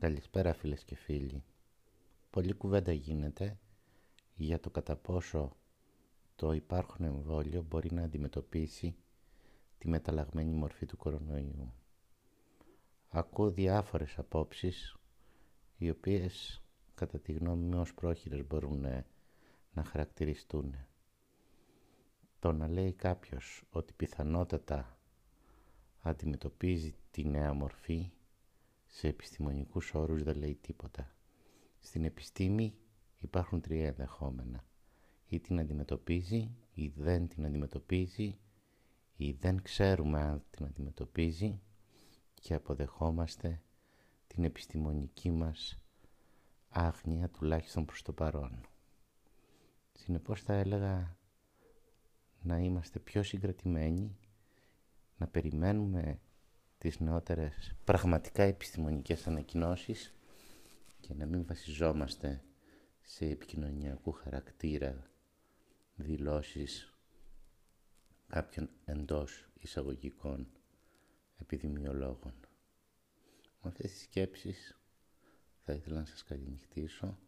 Καλησπέρα φίλες και φίλοι. Πολύ κουβέντα γίνεται για το κατά πόσο το υπάρχον εμβόλιο μπορεί να αντιμετωπίσει τη μεταλλαγμένη μορφή του κορονοϊού. Ακούω διάφορες απόψεις οι οποίες κατά τη γνώμη μου ως πρόχειρες μπορούν να χαρακτηριστούν. Το να λέει κάποιος ότι πιθανότατα αντιμετωπίζει τη νέα μορφή σε επιστημονικούς όρους δεν λέει τίποτα. Στην επιστήμη υπάρχουν τρία ενδεχόμενα. Ή την αντιμετωπίζει, ή δεν την αντιμετωπίζει, ή δεν ξέρουμε αν την αντιμετωπίζει και αποδεχόμαστε την επιστημονική μας άγνοια τουλάχιστον προς το παρόν. Συνεπώς θα έλεγα να είμαστε πιο συγκρατημένοι, να περιμένουμε τις νεότερες πραγματικά επιστημονικές ανακοινώσεις και να μην βασιζόμαστε σε επικοινωνιακού χαρακτήρα δηλώσεις κάποιων εντός εισαγωγικών επιδημιολόγων. Με αυτές τις σκέψεις θα ήθελα να σας καληνυχτήσω